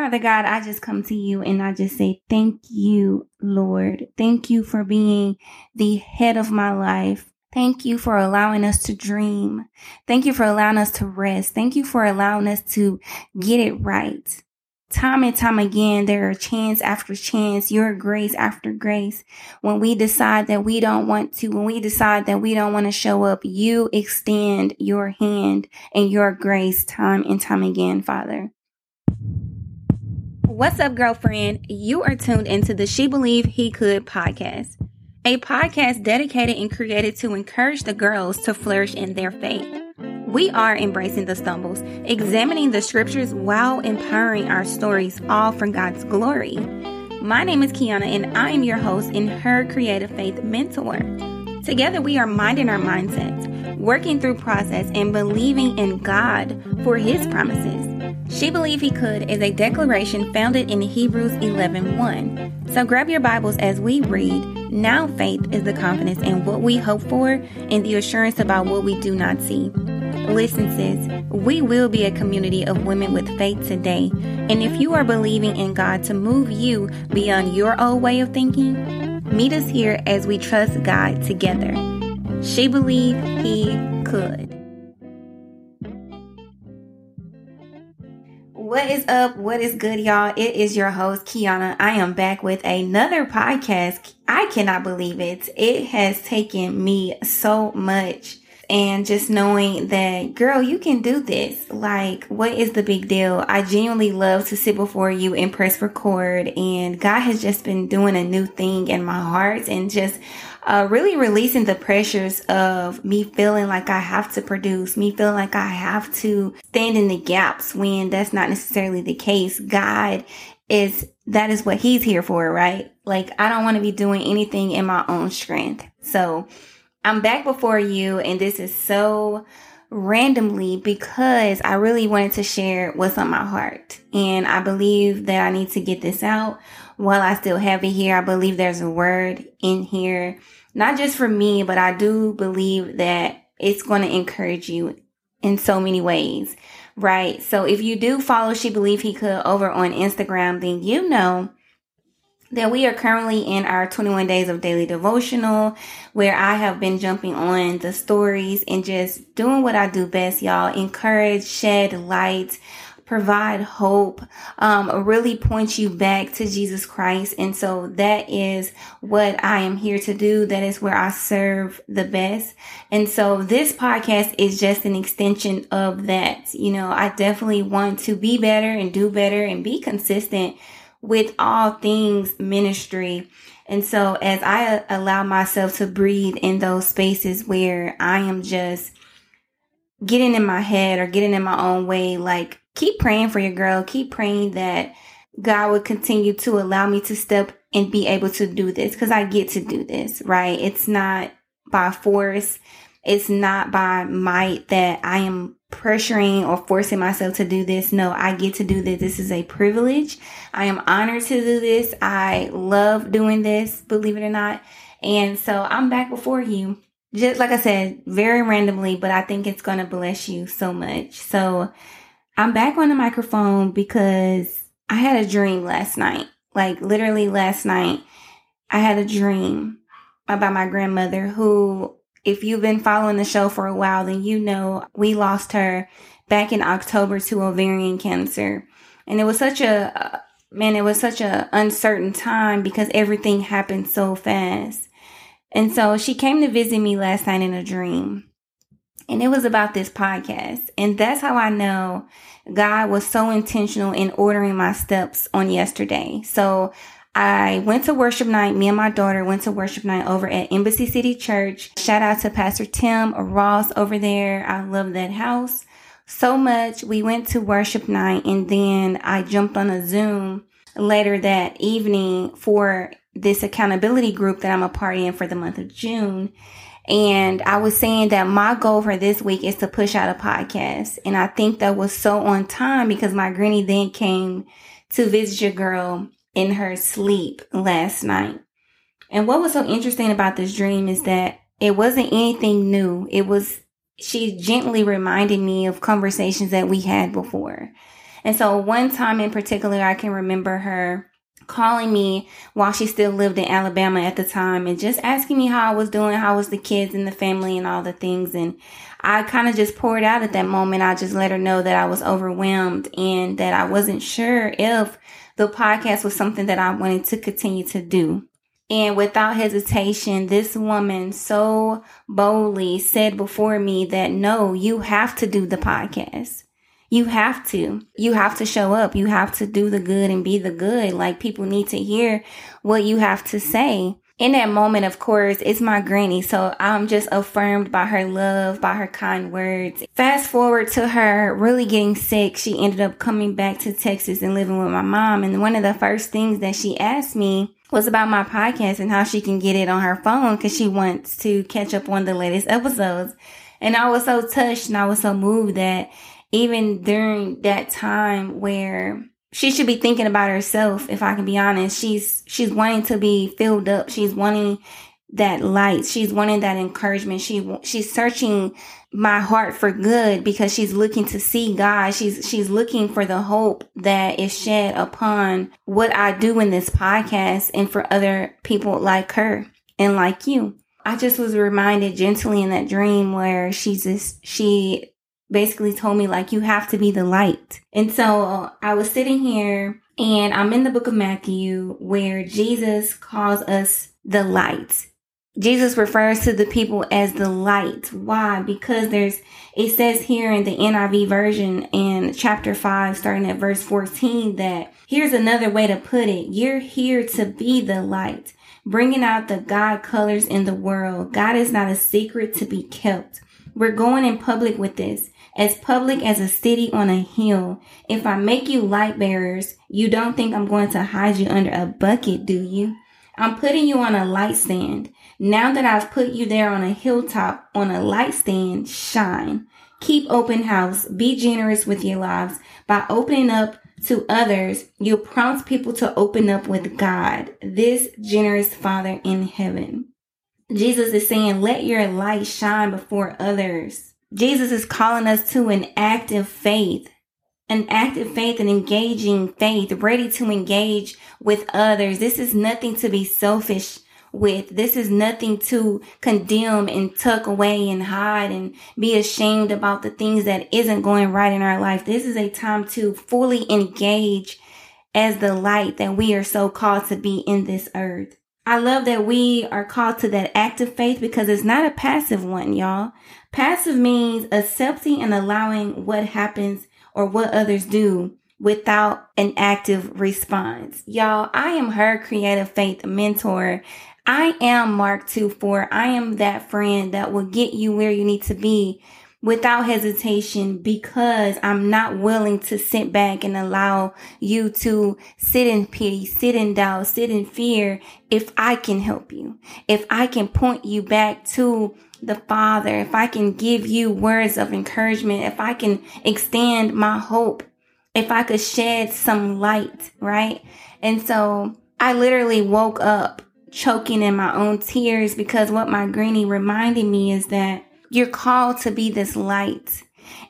Father God, I just come to you and I just say, Thank you, Lord. Thank you for being the head of my life. Thank you for allowing us to dream. Thank you for allowing us to rest. Thank you for allowing us to get it right. Time and time again, there are chance after chance, your grace after grace. When we decide that we don't want to, when we decide that we don't want to show up, you extend your hand and your grace time and time again, Father. What's up, girlfriend? You are tuned into the She Believed He Could podcast, a podcast dedicated and created to encourage the girls to flourish in their faith. We are embracing the stumbles, examining the scriptures while empowering our stories, all for God's glory. My name is Kiana, and I am your host and her creative faith mentor. Together, we are minding our mindsets, working through process, and believing in God for His promises. She Believed He Could is a declaration founded in Hebrews 11 1. So grab your Bibles as we read. Now faith is the confidence in what we hope for and the assurance about what we do not see. Listen, sis, we will be a community of women with faith today. And if you are believing in God to move you beyond your old way of thinking, meet us here as we trust God together. She believed he could. What is up? What is good, y'all? It is your host, Kiana. I am back with another podcast. I cannot believe it. It has taken me so much. And just knowing that, girl, you can do this. Like, what is the big deal? I genuinely love to sit before you and press record. And God has just been doing a new thing in my heart and just uh, really releasing the pressures of me feeling like I have to produce, me feeling like I have to stand in the gaps when that's not necessarily the case. God is, that is what he's here for, right? Like, I don't want to be doing anything in my own strength. So I'm back before you and this is so randomly because I really wanted to share what's on my heart. And I believe that I need to get this out while I still have it here, I believe there's a word in here, not just for me, but I do believe that it's going to encourage you in so many ways, right? So if you do follow She Believed He Could over on Instagram, then you know that we are currently in our 21 days of daily devotional where I have been jumping on the stories and just doing what I do best, y'all. Encourage, shed light provide hope, um, really point you back to Jesus Christ. And so that is what I am here to do. That is where I serve the best. And so this podcast is just an extension of that. You know, I definitely want to be better and do better and be consistent with all things ministry. And so as I allow myself to breathe in those spaces where I am just getting in my head or getting in my own way, like keep praying for your girl. Keep praying that God would continue to allow me to step and be able to do this because I get to do this, right? It's not by force. It's not by might that I am pressuring or forcing myself to do this. No, I get to do this. This is a privilege. I am honored to do this. I love doing this, believe it or not. And so I'm back before you. Just like I said, very randomly, but I think it's going to bless you so much. So I'm back on the microphone because I had a dream last night. Like literally last night, I had a dream about my grandmother who, if you've been following the show for a while, then you know we lost her back in October to ovarian cancer. And it was such a, man, it was such a uncertain time because everything happened so fast. And so she came to visit me last night in a dream. And it was about this podcast. And that's how I know God was so intentional in ordering my steps on yesterday. So I went to worship night. Me and my daughter went to worship night over at Embassy City Church. Shout out to Pastor Tim Ross over there. I love that house so much. We went to worship night and then I jumped on a Zoom later that evening for this accountability group that I'm a part in for the month of June. And I was saying that my goal for this week is to push out a podcast. And I think that was so on time because my granny then came to visit your girl in her sleep last night. And what was so interesting about this dream is that it wasn't anything new. It was, she gently reminded me of conversations that we had before. And so one time in particular, I can remember her calling me while she still lived in Alabama at the time and just asking me how I was doing, how was the kids and the family and all the things. And I kind of just poured out at that moment. I just let her know that I was overwhelmed and that I wasn't sure if the podcast was something that I wanted to continue to do. And without hesitation, this woman so boldly said before me that no, you have to do the podcast. You have to. You have to show up. You have to do the good and be the good. Like people need to hear what you have to say. In that moment, of course, it's my granny. So I'm just affirmed by her love, by her kind words. Fast forward to her really getting sick. She ended up coming back to Texas and living with my mom. And one of the first things that she asked me was about my podcast and how she can get it on her phone because she wants to catch up on the latest episodes. And I was so touched and I was so moved that even during that time where she should be thinking about herself if i can be honest. She's she's wanting to be filled up. She's wanting that light. She's wanting that encouragement. She she's searching my heart for good because she's looking to see god. She's she's looking for the hope that is shed upon what i do in this podcast and for other people like her and like you. I just was reminded gently in that dream where she's just she basically told me like you have to be the light. And so I was sitting here and I'm in the book of Matthew where Jesus calls us the light. Jesus refers to the people as the light. Why? Because there's, it says here in the NIV version in chapter 5, starting at verse 14, that here's another way to put it. You're here to be the light, bringing out the God colors in the world. God is not a secret to be kept. We're going in public with this as public as a city on a hill. If I make you light bearers, you don't think I'm going to hide you under a bucket, do you? I'm putting you on a light stand. Now that I've put you there on a hilltop on a light stand, shine. Keep open house. Be generous with your lives. By opening up to others, you prompt people to open up with God, this generous Father in heaven. Jesus is saying, let your light shine before others. Jesus is calling us to an active faith, an active faith, an engaging faith, ready to engage with others. This is nothing to be selfish with. This is nothing to condemn and tuck away and hide and be ashamed about the things that isn't going right in our life. This is a time to fully engage as the light that we are so called to be in this earth. I love that we are called to that active faith because it's not a passive one, y'all. Passive means accepting and allowing what happens or what others do without an active response. Y'all, I am her creative faith mentor. I am Mark 2 4. I am that friend that will get you where you need to be without hesitation because I'm not willing to sit back and allow you to sit in pity, sit in doubt, sit in fear if I can help you. If I can point you back to the Father, if I can give you words of encouragement, if I can extend my hope, if I could shed some light, right? And so I literally woke up choking in my own tears because what my granny reminded me is that you're called to be this light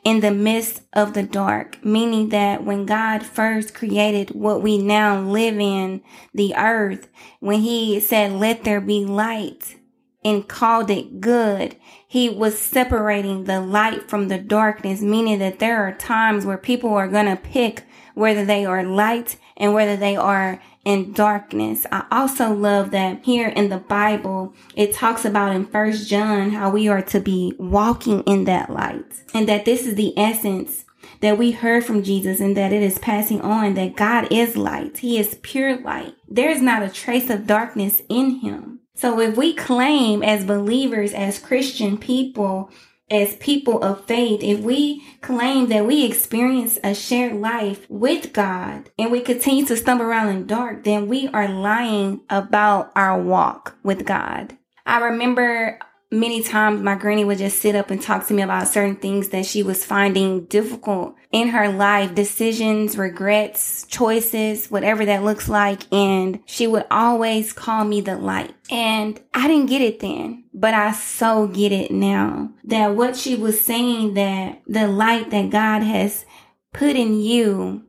in the midst of the dark, meaning that when God first created what we now live in, the earth, when he said, let there be light and called it good, he was separating the light from the darkness, meaning that there are times where people are going to pick whether they are light and whether they are in darkness. I also love that here in the Bible, it talks about in first John how we are to be walking in that light and that this is the essence that we heard from Jesus and that it is passing on that God is light. He is pure light. There is not a trace of darkness in him. So if we claim as believers, as Christian people, as people of faith, if we claim that we experience a shared life with God and we continue to stumble around in dark, then we are lying about our walk with God. I remember many times my granny would just sit up and talk to me about certain things that she was finding difficult in her life, decisions, regrets, choices, whatever that looks like. And she would always call me the light. And I didn't get it then, but I so get it now that what she was saying that the light that God has put in you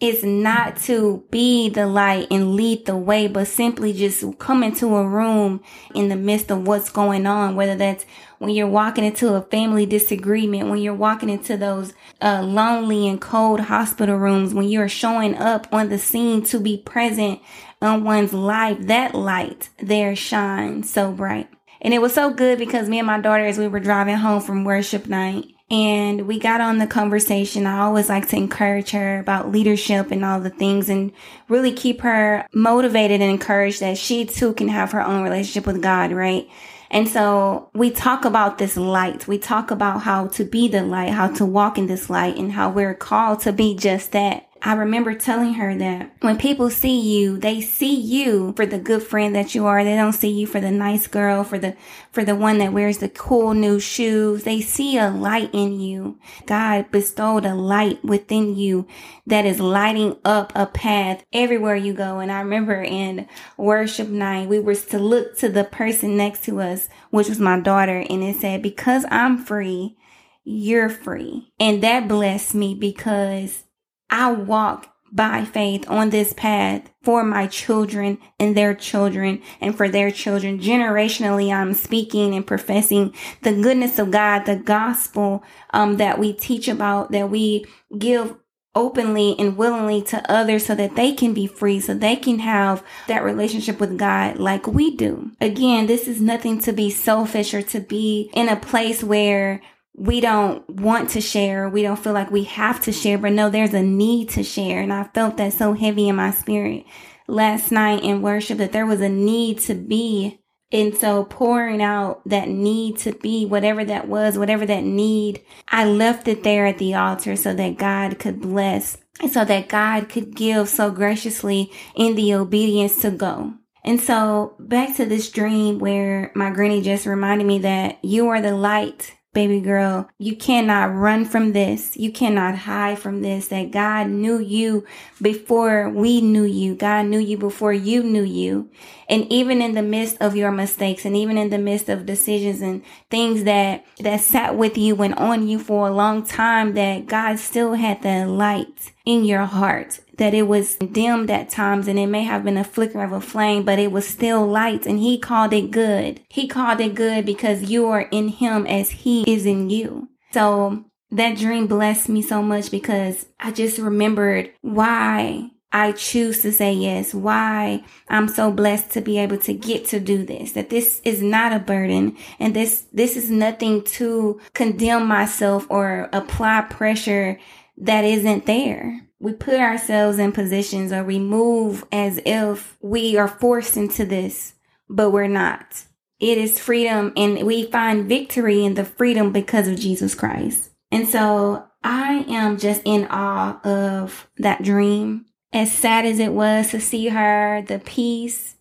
is not to be the light and lead the way, but simply just come into a room in the midst of what's going on, whether that's when you're walking into a family disagreement, when you're walking into those uh, lonely and cold hospital rooms, when you're showing up on the scene to be present on one's life, that light there shines so bright. And it was so good because me and my daughter, as we were driving home from worship night, and we got on the conversation. I always like to encourage her about leadership and all the things and really keep her motivated and encouraged that she too can have her own relationship with God, right? And so we talk about this light. We talk about how to be the light, how to walk in this light and how we're called to be just that. I remember telling her that when people see you, they see you for the good friend that you are. They don't see you for the nice girl, for the, for the one that wears the cool new shoes. They see a light in you. God bestowed a light within you that is lighting up a path everywhere you go. And I remember in worship night, we were to look to the person next to us, which was my daughter. And it said, because I'm free, you're free. And that blessed me because I walk by faith on this path for my children and their children and for their children. Generationally, I'm speaking and professing the goodness of God, the gospel um, that we teach about, that we give openly and willingly to others so that they can be free, so they can have that relationship with God like we do. Again, this is nothing to be selfish or to be in a place where we don't want to share. We don't feel like we have to share, but no, there's a need to share. And I felt that so heavy in my spirit last night in worship that there was a need to be. And so pouring out that need to be whatever that was, whatever that need, I left it there at the altar so that God could bless and so that God could give so graciously in the obedience to go. And so back to this dream where my granny just reminded me that you are the light baby girl, you cannot run from this. You cannot hide from this. That God knew you before we knew you. God knew you before you knew you. And even in the midst of your mistakes and even in the midst of decisions and things that, that sat with you and on you for a long time, that God still had the light in your heart that it was dimmed at times and it may have been a flicker of a flame, but it was still light and he called it good. He called it good because you are in him as he is in you. So that dream blessed me so much because I just remembered why I choose to say yes, why I'm so blessed to be able to get to do this, that this is not a burden and this, this is nothing to condemn myself or apply pressure that isn't there we put ourselves in positions or we move as if we are forced into this, but we're not. It is freedom and we find victory in the freedom because of Jesus Christ. And so I am just in awe of that dream. As sad as it was to see her, the peace,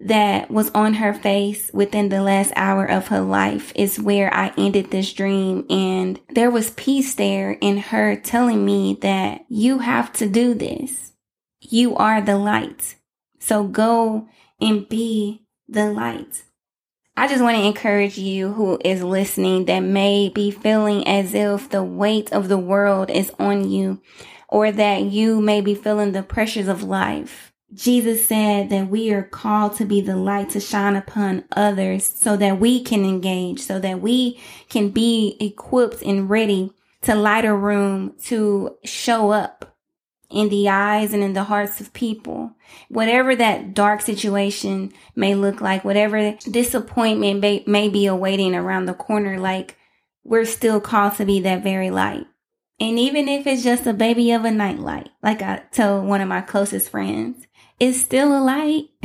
that was on her face within the last hour of her life is where I ended this dream. And there was peace there in her telling me that you have to do this. You are the light. So go and be the light. I just want to encourage you who is listening that may be feeling as if the weight of the world is on you or that you may be feeling the pressures of life. Jesus said that we are called to be the light to shine upon others so that we can engage, so that we can be equipped and ready to light a room to show up in the eyes and in the hearts of people. Whatever that dark situation may look like, whatever disappointment may, may be awaiting around the corner, like we're still called to be that very light. And even if it's just a baby of a nightlight, like I told one of my closest friends, it's still a light.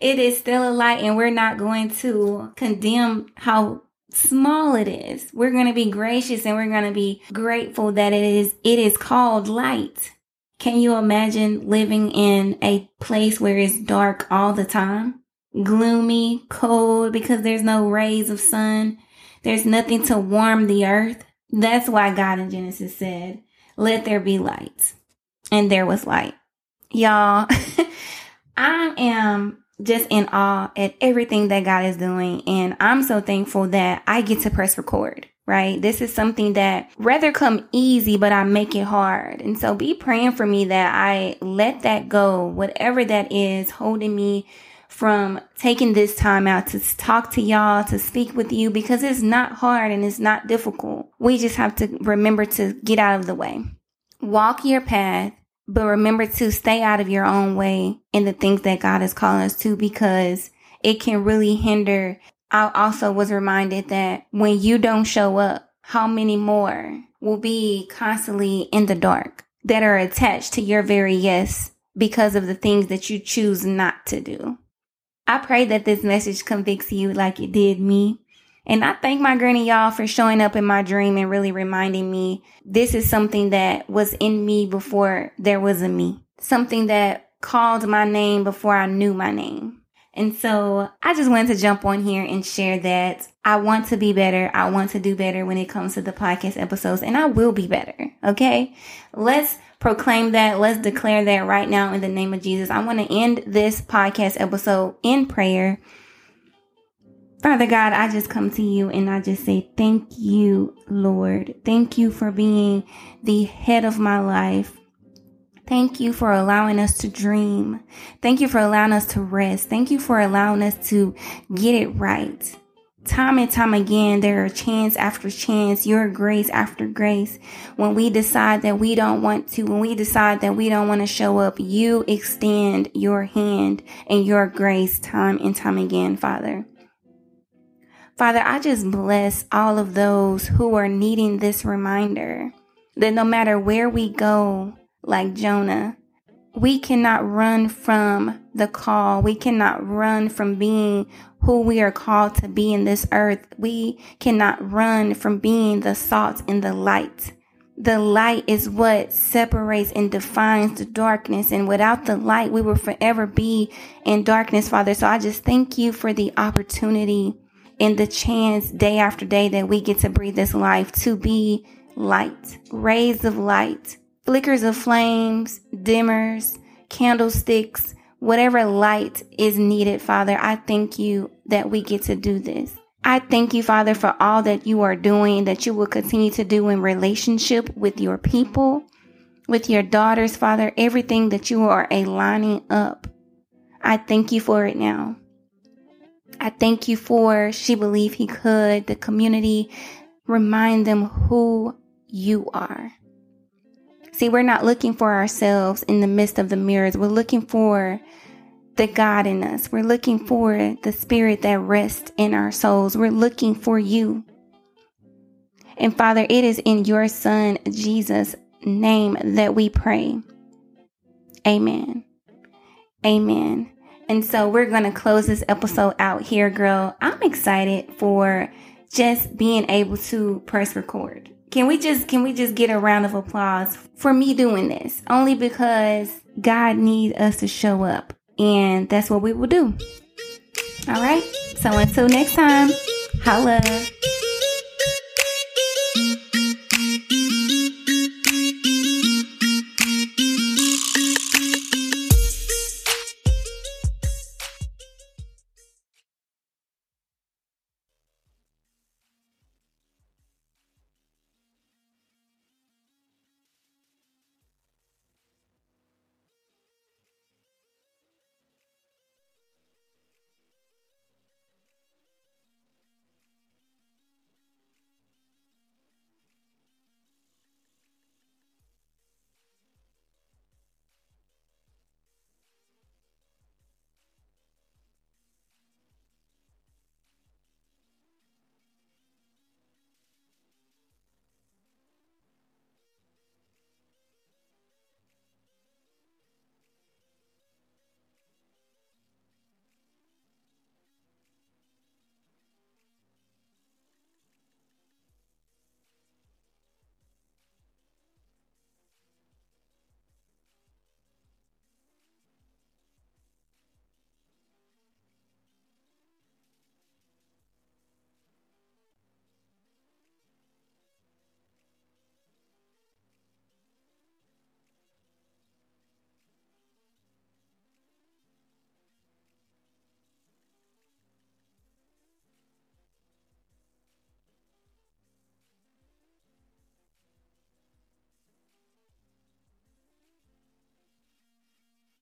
it is still a light, and we're not going to condemn how small it is. We're going to be gracious and we're going to be grateful that it is it is called light. Can you imagine living in a place where it's dark all the time? Gloomy, cold because there's no rays of sun. There's nothing to warm the earth. That's why God in Genesis said, "Let there be light." And there was light. Y'all, I am just in awe at everything that God is doing. And I'm so thankful that I get to press record, right? This is something that rather come easy, but I make it hard. And so be praying for me that I let that go, whatever that is holding me from taking this time out to talk to y'all, to speak with you, because it's not hard and it's not difficult. We just have to remember to get out of the way. Walk your path, but remember to stay out of your own way in the things that God is calling us to because it can really hinder. I also was reminded that when you don't show up, how many more will be constantly in the dark that are attached to your very yes because of the things that you choose not to do. I pray that this message convicts you like it did me. And I thank my granny y'all for showing up in my dream and really reminding me this is something that was in me before there was a me. Something that called my name before I knew my name. And so I just wanted to jump on here and share that I want to be better. I want to do better when it comes to the podcast episodes and I will be better. Okay. Let's proclaim that. Let's declare that right now in the name of Jesus. I want to end this podcast episode in prayer. Father God, I just come to you and I just say, Thank you, Lord. Thank you for being the head of my life. Thank you for allowing us to dream. Thank you for allowing us to rest. Thank you for allowing us to get it right time and time again, there are chance after chance, your grace after grace. When we decide that we don't want to, when we decide that we don't want to show up, you extend your hand and your grace time and time again, Father. Father, I just bless all of those who are needing this reminder that no matter where we go, like Jonah, we cannot run from the call. We cannot run from being who we are called to be in this earth. We cannot run from being the salt and the light. The light is what separates and defines the darkness. And without the light, we will forever be in darkness, Father. So I just thank you for the opportunity and the chance day after day that we get to breathe this life to be light, rays of light, flickers of flames, dimmers, candlesticks, whatever light is needed, Father, I thank you that we get to do this. I thank you, Father, for all that you are doing, that you will continue to do in relationship with your people, with your daughters, Father, everything that you are aligning up. I thank you for it now. I thank you for She Believed He Could, the community. Remind them who you are. See, we're not looking for ourselves in the midst of the mirrors. We're looking for the God in us. We're looking for the spirit that rests in our souls. We're looking for you. And Father, it is in your Son, Jesus' name that we pray. Amen. Amen. And so we're going to close this episode out here, girl. I'm excited for just being able to press record. Can we just can we just get a round of applause for me doing this? Only because God needs us to show up. And that's what we will do. All right. So until next time, holla.